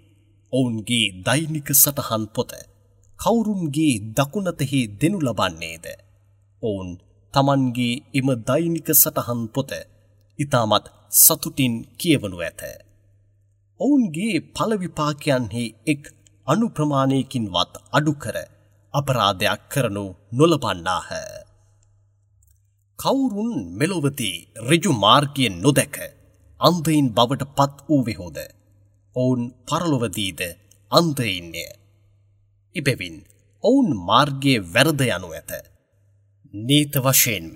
Speaker 1: ඔවුන්ගේ දෛනික සටහන් පොත කවුරුන්ගේ දකුණතෙහි දෙනු ලබන්නේද. ඔවුන් තමන්ගේ එම දෛනික සටහන් පොත ඉතාමත් සතුටින් කියවනු ඇත. ඔවුන්ගේ පලවිපාකයන්හි එක් අනුප්‍රමාණයකින්වත් අඩුකර අපරාධයක් කරනු නොලබන්නාහ. කවුරුන් මෙලොවති රජු මාර්ගයෙන් නොදැක අන්දයින් බවට පත් වූ වෙහෝද. ඔවුන් පරලොවදීද අන්දඉන්නය. ඉබෙවින් ඔවුන් මාර්ගයේ වැරද යනු ඇත. නීත වශයෙන්ම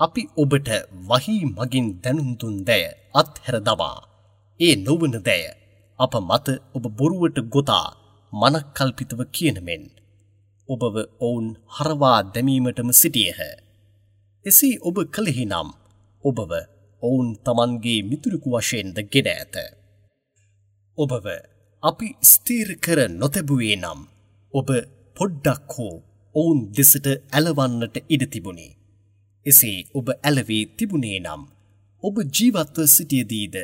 Speaker 1: අපි ඔබට වහී මගින් දැනුම්තුන් දැය අත්හැර දවා. ඒ නොවන දැය අප මත ඔබ බොරුවට ගොතා මනක්කල්පිතව කියනමෙන්. ඔබව ඔවුන් හරවා දැමීමටම සිටියහ. එසේ ඔබ කළෙහි නම් ඔබව ඔවුන් තමන්ගේ මිතුරකු වශයෙන්ද ගෙන ඇත. ඔබව අපි ස්තීර කර නොතැබුවේ නම් ඔබ පොඩ්ඩක් හෝ ඔවුන් දෙසට ඇලවන්නට ඉඩ තිබුණේ. එසේ ඔබ ඇලවී තිබුණේ නම් ඔබ ජීවත්ව සිටියදීද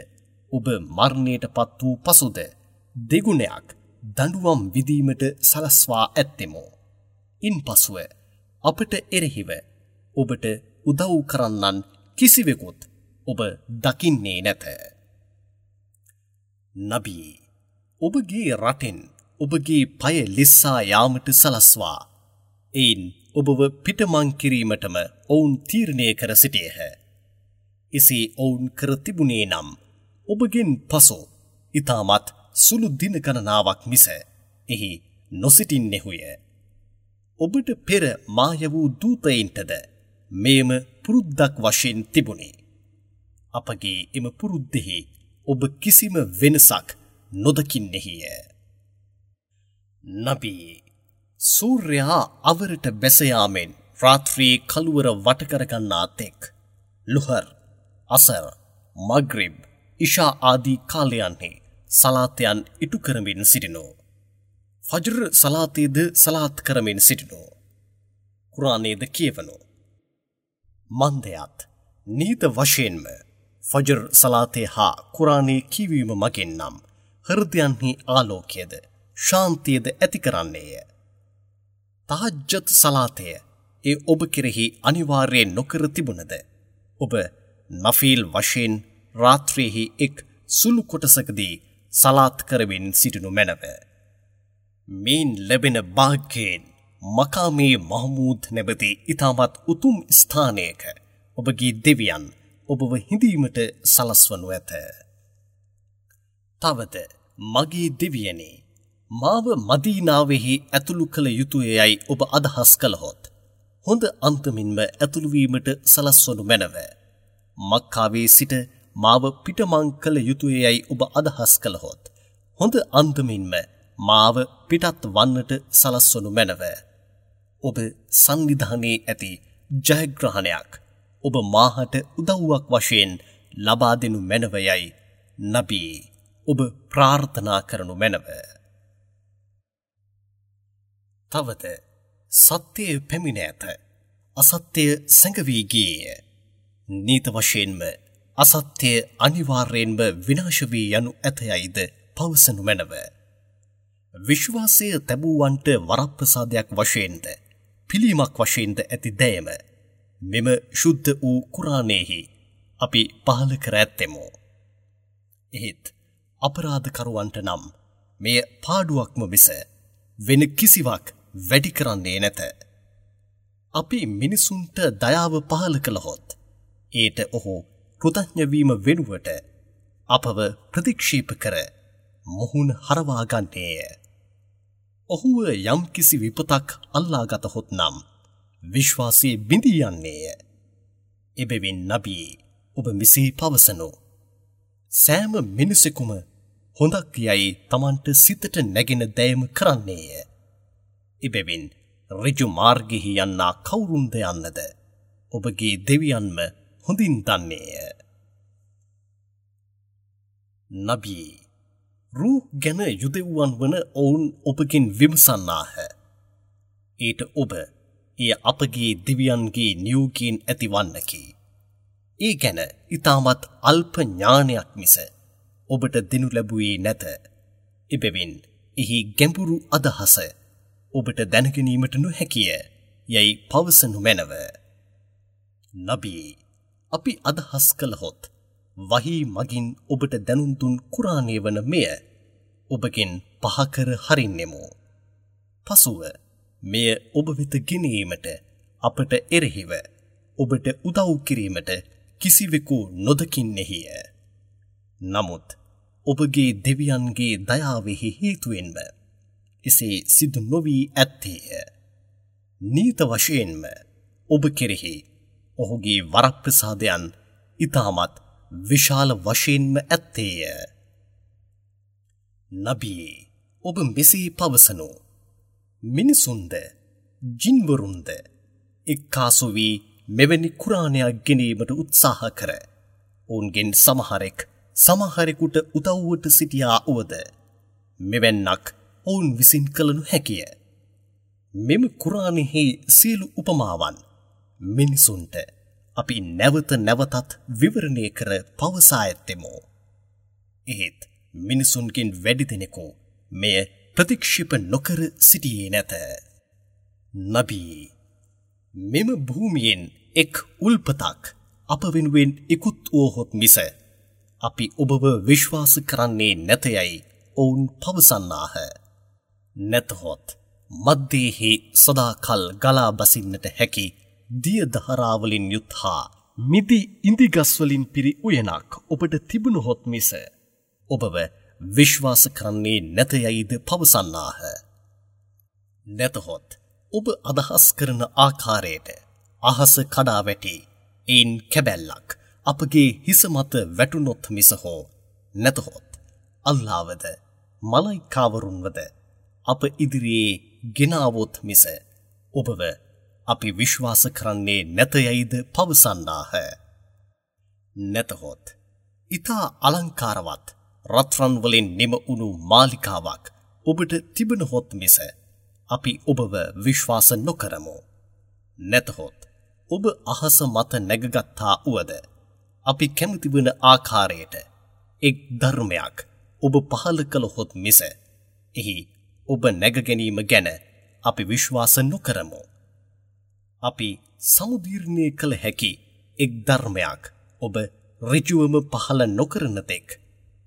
Speaker 1: ඔබ මරණයට පත් වූ පසුද දෙගුණයක් දඩුවම් විදීමට සලස්වා ඇත්තෙමෝ. ඉන් පසුව අපට එරෙහිව ඔබට උදව් කරන්නන් කිසිවෙකුත් ඔබ දකින්නේ නැත. නබී ඔබගේ රටෙන් ඔබගේ පය ලිස්සා යාමට සලස්වා. එයින් ඔබව පිටමං කිරීමටම ඔවුන් තීරණය කර සිටියහ. එසේ ඔවුන් කර තිබුණේ නම් ඔබගෙන් පසු ඉතාමත් සුළු දින ගණනාවක් මිස එහි නොසිටින්නෙහුය. ඔබට පෙර මාය වූ දූතයින්ටද මේම පුරුද්දක් වශයෙන් තිබුණේ. අපගේ එම පුරුද්දෙහි ඔබ කිසිම වෙනසක් නොදකින්නෙහිය. නබී සූර්යා අවරට බැසයාමෙන් රාත්‍රී කළුවර වටකරගන්නා තෙක්. ලුහර් අසර් මග්‍රිබ් ඉෂා ආදී කාලයන්හි සලාතයන් ඉටු කරමින් සිටිනෝ. ෆජර් සලාතයේද සලාත් කරමින් සිටිනෝ. කුරානේද කියවනෝ. මන්දයත් නීත වශයෙන්ම ෆජර් සලාතය හා කුරාණී කිවීම මගින් නම් හෘදයන්හි ආලෝකයද ශාන්තියද ඇති කරන්නේය. තහජ්ජත් සලාතය ඒ ඔබ කෙරෙහි අනිවාර්යෙන් නොකර තිබුණද. ඔබ නෆීල් වශයෙන් රාත්‍රයෙහි එක් සුළු කොටසකදී සලාත් කරමින් සිටිනු මැනව. මීන් ලැබෙන භාග්‍යයෙන් මකාමේ මහමූද් නැබති ඉතාමත් උතුම් ස්ථානයක ඔබගේ දෙවියන් ඔබව හිඳීමට සලස්වනු ඇත. තවද මගේ දෙවියනේ මාව මදීනාවෙහි ඇතුළු කළ යුතුයයයි ඔබ අදහස් කළහොත්. හොඳ අන්තමින්ම ඇතුළුවීමට සලස්වනු මැනව. මක්කාවේ සිට මාව පිටමං කළ යුතුයයයි ඔබ අදහස් කළහොත්. හොඳ අන්දමින්ම මාව පිටත් වන්නට සලස්වනු මැනව. ඔබ සංවිධානයේ ඇති ජයග්‍රහණයක් ඔබ මාහට උදව්වක් වශයෙන් ලබා දෙනු මැනවයයි නබී ඔබ ප්‍රාර්ථනා කරනු මැනව. තවද සත්‍යය පැමිණ ඇත අසත්‍යය සැඟවී ගියය. නීත වශයෙන්ම අසත්‍යය අනිවාර්යෙන්ම විනාශ වී යනු ඇතයයිද පවසනු මැනව. විශ්වාසය තැබූවන්ට වරප්‍රසාදයක් වශයෙන්ද පිළීමක් වශයෙන්ද ඇති දෑම මෙම ශුද්ධ වූ කුරාණයෙහි අපි පහල කර ඇත්තෙමු. එහෙත් අපරාධකරුවන්ට නම් මෙය පාඩුවක්ම මිස වෙන කිසිවක් වැඩි කරන්නේ නැත. අපි මිනිසුන්ට දයාව පහල කළහොත් ඒට ඔහු කෘතඥවීම වෙනුවට අපව ප්‍රතික්ෂේප කර මොහුන් හරවාගන්නේය. ඔහුව යම් කිසි විපතක් අල්ලාගතහොත් නම් විශ්වාසයේ බිඳී යන්නේය. එබැවින් නබී ඔබ මෙසේ පවසනු. සෑම මිනිසෙකුම හොඳක් යයි තමන්ට සිතට නැගෙන දෑම කරන්නේය. එබැවින් රිජු මාර්ගෙහි යන්නා කවුරුන්ද යන්නද. ඔබගේ දෙවියන්ම හොඳින් දන්නේය. නබී රූ ගැන යුදෙව්වන් වන ඔවුන් ඔබගෙන් විමසන්නාහ. ඊට ඔබ එය අපගේ දිවියන්ගේ නියෝගීන් ඇතිවන්නකි. ඒ ගැන ඉතාමත් අල්ප ඥානයක් මිස ඔබට දෙනු ලැබුවේ නැත. එබැවින් එහි ගැඹුරු අදහස ඔබට දැනගැනීමට නොහැකිය යැයි පවසනු මැනව. නබී අපි අදහස් කළහොත් වහී මගින් ඔබට දැනුන්තුන් කුරාණය වන මෙය ඔබගෙන් පහකර හරින්නෙමු. පසුව මෙය ඔබ වෙත ගෙනීමට අපට එරෙහිව ඔබට උදව් කිරීමට කිසිවෙකු නොදකින්නෙහිය. නමුත් ඔබගේ දෙවියන්ගේ දයාවෙහි හේතුවෙන්ම එසේ සිදු නොවී ඇත්තේය. නීත වශයෙන්ම ඔබ කෙරෙහි ඔහුගේ වරප්‍රසාදයන් ඉතාමත් විශාල වශයෙන්ම ඇත්තේය. නබී ඔබ මෙසේ පවසනු මිනිසුන්ද ජින්වරුන්ද එක්කාසු වී මෙවැනි කුරාණයක් ගෙනීමට උත්සාහ කර ඔවුන්ගෙන් සමහරෙක් සමහරෙකුට උදව්වට සිටියා වුවද මෙවැන්නක් ඔවුන් විසින් කළනු හැකිය. මෙම කුරාණෙහි සියලු උපමාවන් මිනිසුන්ට අපි නැවත නැවතත් විවරණය කර පවසා ඇත්තෙමු. එහෙත් මිනිසුන්ගෙන් වැඩි දෙනෙකු මෙය ප්‍රතික්ෂිප නොකර සිටියේ නැත. නබී මෙම භූමියෙන් එක් උල්පතක් අප වෙනුවෙන් ඉකුත් වූහොත් මිස අපි ඔබව විශ්වාස කරන්නේ නැතයයි ඔවුන් පවසන්නාහ. නැතහොත් මධ්‍යයෙහි සදාකල් ගලා බසින්නට හැකි දිය දහරාවලින් යුත් හා මිදි ඉන්දිගස්වලින් පිරි උයනක් ඔබට තිබුණහොත් මිස ඔබව විශ්වාස කරන්නේ නැතයයිද පවසන්නාහ. නැතහොත් ඔබ අදහස් කරන ආකාරයට අහස කඩා වැටි එයින් කැබැල්ලක් අපගේ හිස මත වැටුනොත් මිස හෝ නැතහොත් අල්ලාවද මලයිකාවරුන්වද අප ඉදිරියේ ගෙනාවොත් මිස ඔබව අපි විශ්වාස කරන්නේ නැතයයිද පවසන්නාහ. නැතහොත් ඉතා අලංකාරවත් රත්රන් වලින් නිම වුණු මාලිකාවක් ඔබට තිබෙනහොත් මිස අපි ඔබව විශ්වාස නොකරමු. නැතහොත් ඔබ අහස මත නැගගත්තා වුවද අපි කැමති වන ආකාරයට එක් ධර්මයක් ඔබ පහල කළහොත් මිස එහි ඔබ නැග ගැනීම ගැන අපි විශ්වාස නොකරමු. අපි සමුදීර්ණය කළ හැකි එක් ධර්මයක් ඔබ ඍජුවම පහල නොකරන තෙක්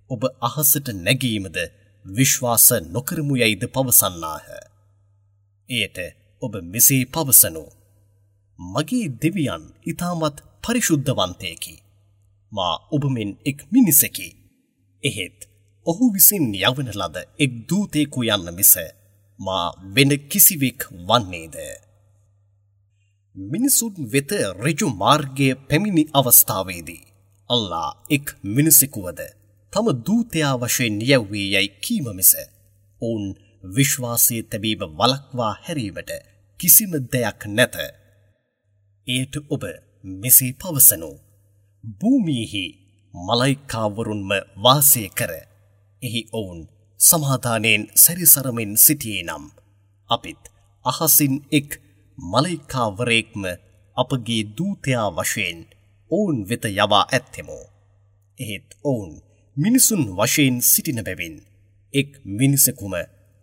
Speaker 1: ඔබ අහසට නැගීමද විශ්වාස නොකරමු යයිද පවසන්නාහ. එයට ඔබ මෙසේ පවසනු. මගේ දෙවියන් ඉතාමත් පරිශුද්ධවන්තයකි. මා ඔබමෙන් එක් මිනිසකි. එහෙත් ඔහු විසින් යවන ලද එක් දූතයෙකු යන්න මිස මා වෙන කිසිවෙක් වන්නේද. මිනිසුන් වෙත රජු මාර්ගය පැමිණි අවස්ථාවේදී. අල්ලා එක් මිනිසෙකුවද තම දූතයා වශයෙන් නියව්වේ යැයි කීම මිස. ඔවුන් විශ්වාසය තැබීම වලක්වා හැරීමට කිසිම දෙයක් නැත. එයට ඔබ මෙසේ පවසනු. භූමියෙහි මලයිකාවරුන්ම වාසය කර එහි ඔවුන් සමාධානයෙන් සැරිසරමින් සිටියේ නම් අපිත් අහසින් එක් මලයිකාවරයෙක්ම අපගේ දූතයා වශයෙන් ඔවුන් වෙත යවා ඇත්තෙමෝ. එහෙත් ඔවුන් මිනිසුන් වශයෙන් සිටින බැවින් එක් මිනිසකුම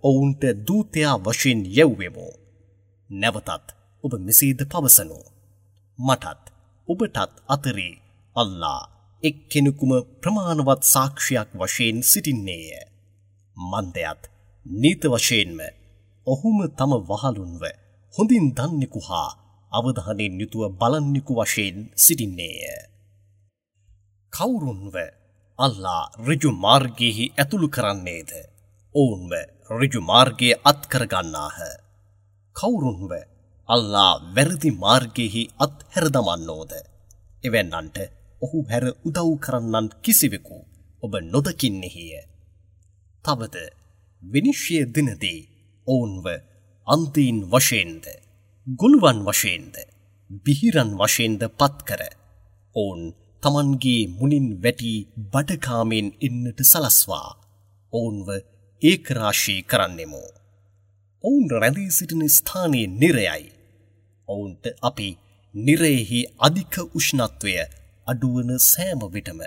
Speaker 1: ඔවුන්ට දූතයා වශයෙන් යැව්වෙමෝ. නැවතත් ඔබ මෙසේද පවසනු. මටත් ඔබටත් අතරේ අල්ලා එක් කෙනෙකුම ප්‍රමාණවත් සාක්ෂයක් වශයෙන් සිටින්නේය. මන්දයත් නීත වශයෙන්ම ඔහුම තම වහලුන්ව හොඳින් දන්නෙකු හා අවධානයෙන් යුතුව බලන්නෙකු වශයෙන් සිටින්නේය. කවුරුන්ව අල්ලා ඍජු මාර්ගයෙහි ඇතුළු කරන්නේද? ඔවුන්ව ඍජු මාර්ගයේ අත්කරගන්නාහ. කවුරුන්ව අල්ලා වැරදි මාර්ගයෙහි අත්හැර දමන්නෝද? එවැන්නන්ට ඔහු හැර උදව් කරන්නන් කිසිවෙකු ඔබ නොදකින්නෙහිය. තවද විනිශ්්‍යය දිනදී ඔවුන්ව අන්තීන් වශයෙන්ද ගුළුවන් වශයෙන්ද බිහිරන් වශයෙන්ද පත්කර ඔවුන් තමන්ගේ මුනින් වැටී බඩකාමෙන් එන්නට සලස්වා ඔවුන්ව ඒකරාශී කරන්නෙමු. ඔවුන් රැඳී සිටින ස්ථානයේ නිරයයි. ඔවුන්ට අපි නිරයෙහි අධික උෂ්ණත්වය අඩුවන සෑම විටම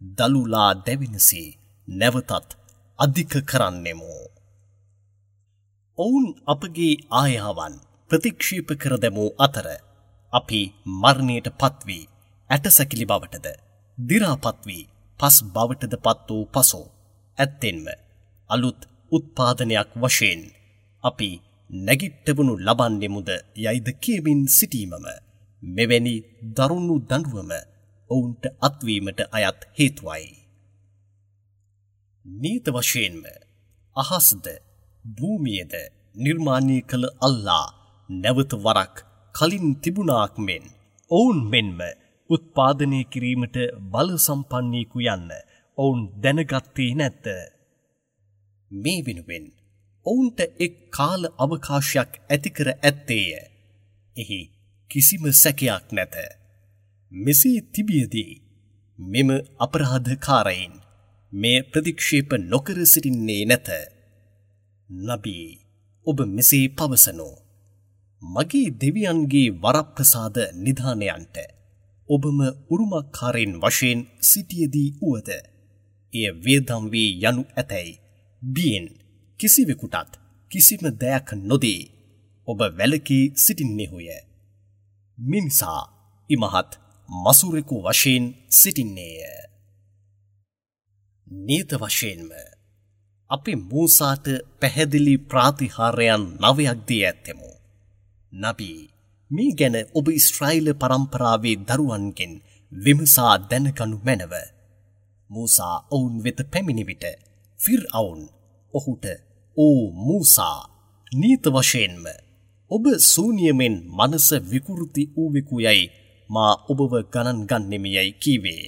Speaker 1: දළුලා දැවෙනසේ නැවතත් අධික කරන්නෙමු. ඔවුන් අපගේ ආයාවන් ප්‍රතික්ෂීප කර දැමූ අතර අපි මරණයට පත්වී ඇටසැකිලි බවටද දිරාපත්වී පස් බවටද පත් වූ පසු ඇත්තෙන්ම අලුත් උත්පාදනයක් වශයෙන් අපි නැගිට්ටවනු ලබන්නෙමුද යයිද කියමින් සිටීමම මෙවැනි දරුණු දඩුවම ඔවුන්ට අත්වීමට අයත් හේතුවයි. නීත වශයෙන්ම අහස්ද භූමියද නිර්මාණය කළ අල්ලා නැවත වරක් කලින් තිබුණාක් මෙන් ඔවුන් මෙන්ම උත්පාදනය කිරීමට බල සම්පන්නීකු යන්න ඔවුන් දැනගත්තේ නැත්ත. මේ වෙනුවෙන් ඔවුන්ට එක් කාල අවකාශයක් ඇතිකර ඇත්තේය. එහි කිසිම සැකයක් නැත. මෙසේ තිබියදී මෙම අපරාධකාරයින් මේ ප්‍රතික්ෂේප නොකර සිටින්නේ නැත. නබී ඔබ මෙසේ පවසනෝ. මගේ දෙවියන්ගේ වරප්‍රසාද නිධානයන්ට ඔබම උරුමක්කාරෙන් වශයෙන් සිටියදී වුවද එය වේදම් වී යනු ඇතැයි බියෙන් කිසිවෙකුටත් කිසිම දෙයක් නොදී ඔබ වැලකී සිටින්නෙහුය. මිනිසා ඉමහත් මසුරෙකු වශයෙන් සිටින්නේය. නීත වශයෙන්ම අපි මූසාට පැහැදිලි ප්‍රාතිහාරයන් නවයක් දී ඇත්තෙමු. නබී මේ ගැන ඔබ ඉස්ට්‍රයිල පරම්පරාවේ දරුවන්ගෙන් විමසා දැනගනු මැනව. මූසා ඔවුන් වෙත පැමිණි විට ෆිර් අවුන් ඔහුට ඕ මූසා නීත වශයෙන්ම ඔබ සූනියමෙන් මනස විකෘති වූවෙකු යැයි මා ඔබව ගණන් ගන්නෙමියයි කීවේය.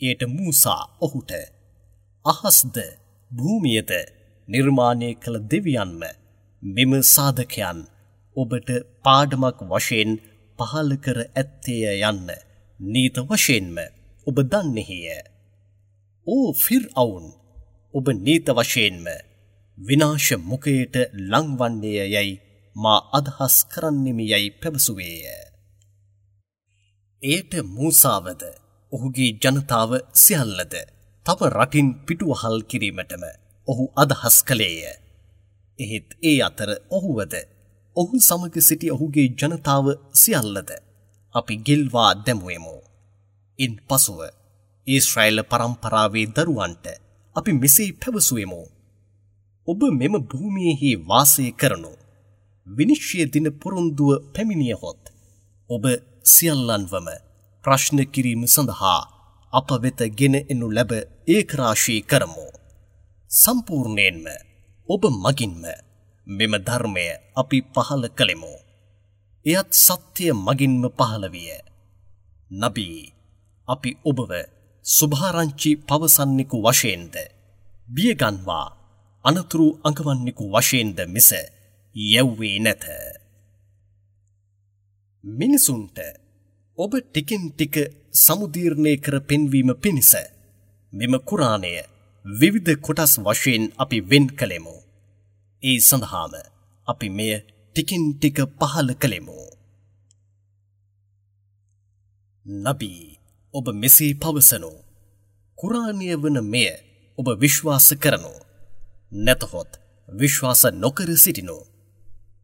Speaker 1: එයට මූසා ඔහුට අහස්ද භූමියද නිර්මාණය කළ දෙවියන්ම මෙම සාධකයන් ඔබට පාඩමක් වශයෙන් පහල කර ඇත්තේය යන්න නීත වශයෙන්ම ඔබ දන්නෙහිය. ඕ ෆිර් අවුන් ඔබ නීත වශයෙන්ම විනාශ මුකයට ලංවන්නේය යැයි මා අදහස් කරන්නෙමි යැයි පැවසුවේය. එයට මූසාවද ඔහුගේ ජනතාව සියල්ලද තම රටින් පිටුවහල් කිරීමටම ඔහු අදහස් කළේය. එහෙත් ඒ අතර ඔහුවද ඔහු සමග සිටි ඔහුගේ ජනතාව සියල්ලද අපි ගෙල්වා දැමුවෙමු. ඉන් පසුව ඊශ්‍රයිල පරම්පරාවේ දරුවන්ට අපි මෙසේ පැවසුවෙමු. ඔබ මෙම භූමියෙහි වාසය කරනු. විනිශ්්‍යය දින පොරොන්දුව පැමිණියහොත්. ඔබ සියල්ලන්වම ප්‍රශ්න කිරීම සඳහා අප වෙත ගෙන එනු ලැබ ඒකරාශී කරමු. සම්පූර්ණයෙන්ම ඔබ මගින්ම මෙම ධර්මය අපි පහල කළෙමු. එයත් සත්‍යය මගින්ම පහළ විය. නබී අපි ඔබව සුභාරංචි පවසන්නෙකු වශයෙන්ද. බියගන්වා අනතුරු අඟවන්නෙකු වශයෙන්ද මිස යැව්වේ නැත. මිනිසුන්ට ඔබ ටිකෙන් ටික සමුදීර්ණය කර පෙන්වීම පිණිස මෙම කුරාණය විවිධ කොටස් වශයෙන් අපි වෙන් කළෙමු. ඒ සඳහාම අපි මෙය ටිකින් ටික පහල කළෙමු. නබී ඔබ මෙසේ පවසනු. කුරාණය වන මෙය ඔබ විශ්වාස කරනු. නැතහොත් විශ්වාස නොකර සිටිනු.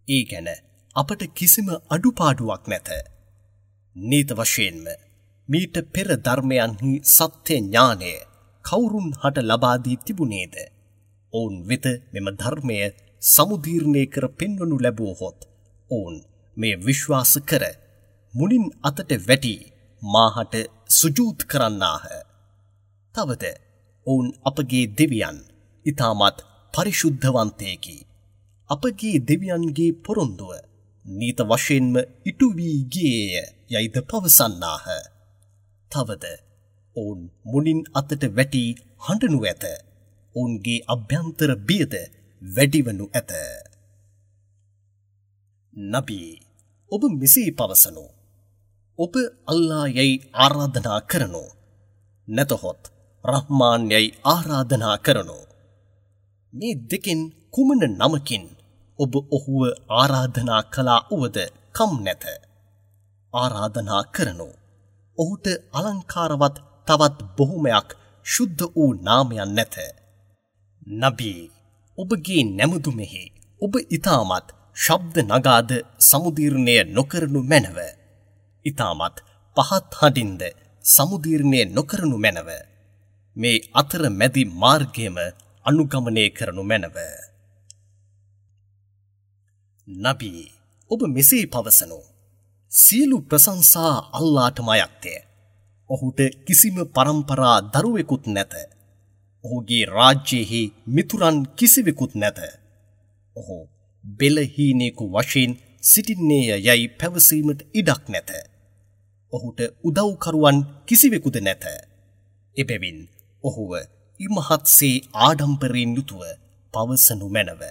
Speaker 1: ඒ ගැන අපට කිසිම අඩුපාඩුවක් නැත. නීත වශයෙන්ම මීට පෙර ධර්මයන්හි සත්‍ය ඥානය කවුරුන් හට ලබාදී තිබුණේද? ඔවුන් වෙත මෙම ධර්මය සමුදීර්ණය කර පෙන්වනු ලැබුවහොත් ඔවුන් මේ විශ්වාස කර මුලින් අතට වැටි මාහට සුජූත් කරන්නාහ. තවද ඔවුන් අපගේ දෙවියන් ඉතාමත් පරිශුද්ධවන්තයකි. අපගේ දෙවියන්ගේ පොරොන්දුව නීත වශයෙන්ම ඉටු වී ගියේය යයිද පවසන්නාහ. තවද ඔවුන් මුලින් අතට වැටි හඬනු ඇත. ඔවුන්ගේ අභ්‍යන්තර බියද වැඩිවනු ඇත. නබී ඔබ මෙසේ පවසනු. ඔබ අල්ලා යැයි ආරාධනා කරනු. නැතහොත් රහ්මාන් යැයි ආරාධනා කරනු. මේ දෙකෙන් කුමන නමකින් ඔබ ඔහුව ආරාධනා කලා වුවද කම් නැත. ආරාධනා කරනු. ඔහුට අලංකාරවත් තවත් බොහොමයක් ශුද්ධ වූ නාමයන් නැත. නබී ඔබගේ නැමුදුමෙහි ඔබ ඉතාමත් ශබ්ද නගාද සමුදීර්ණය නොකරනු මැනව. ඉතාමත් පහත් හඩින්ද සමුදීර්ණය නොකරනු මැනව. මේ අතර මැදි මාර්ගයම අනුගමනය කරනු මැනව. නබී ඔබ මෙසේ පවසනු. සියලු ප්‍රසංසා අල්ලාටම අයක්තය. ඔහුට කිසිම පරම්පරා දරුවෙකුත් නැත. ඔහුගේ රාජ්‍යයෙහි මිතුරන් කිසිවෙකුත් නැත. ඔහු බෙලහීනෙකු වශයෙන් සිටින්නේය යැයි පැවසීමට ඉඩක් නැත. ඔහුට උදව්කරුවන් කිසිවෙකුද නැත. එබැවින් ඔහුව ඉමහත්සේ ආඩම්පරයෙන් යුතුව පවසනු මැනව.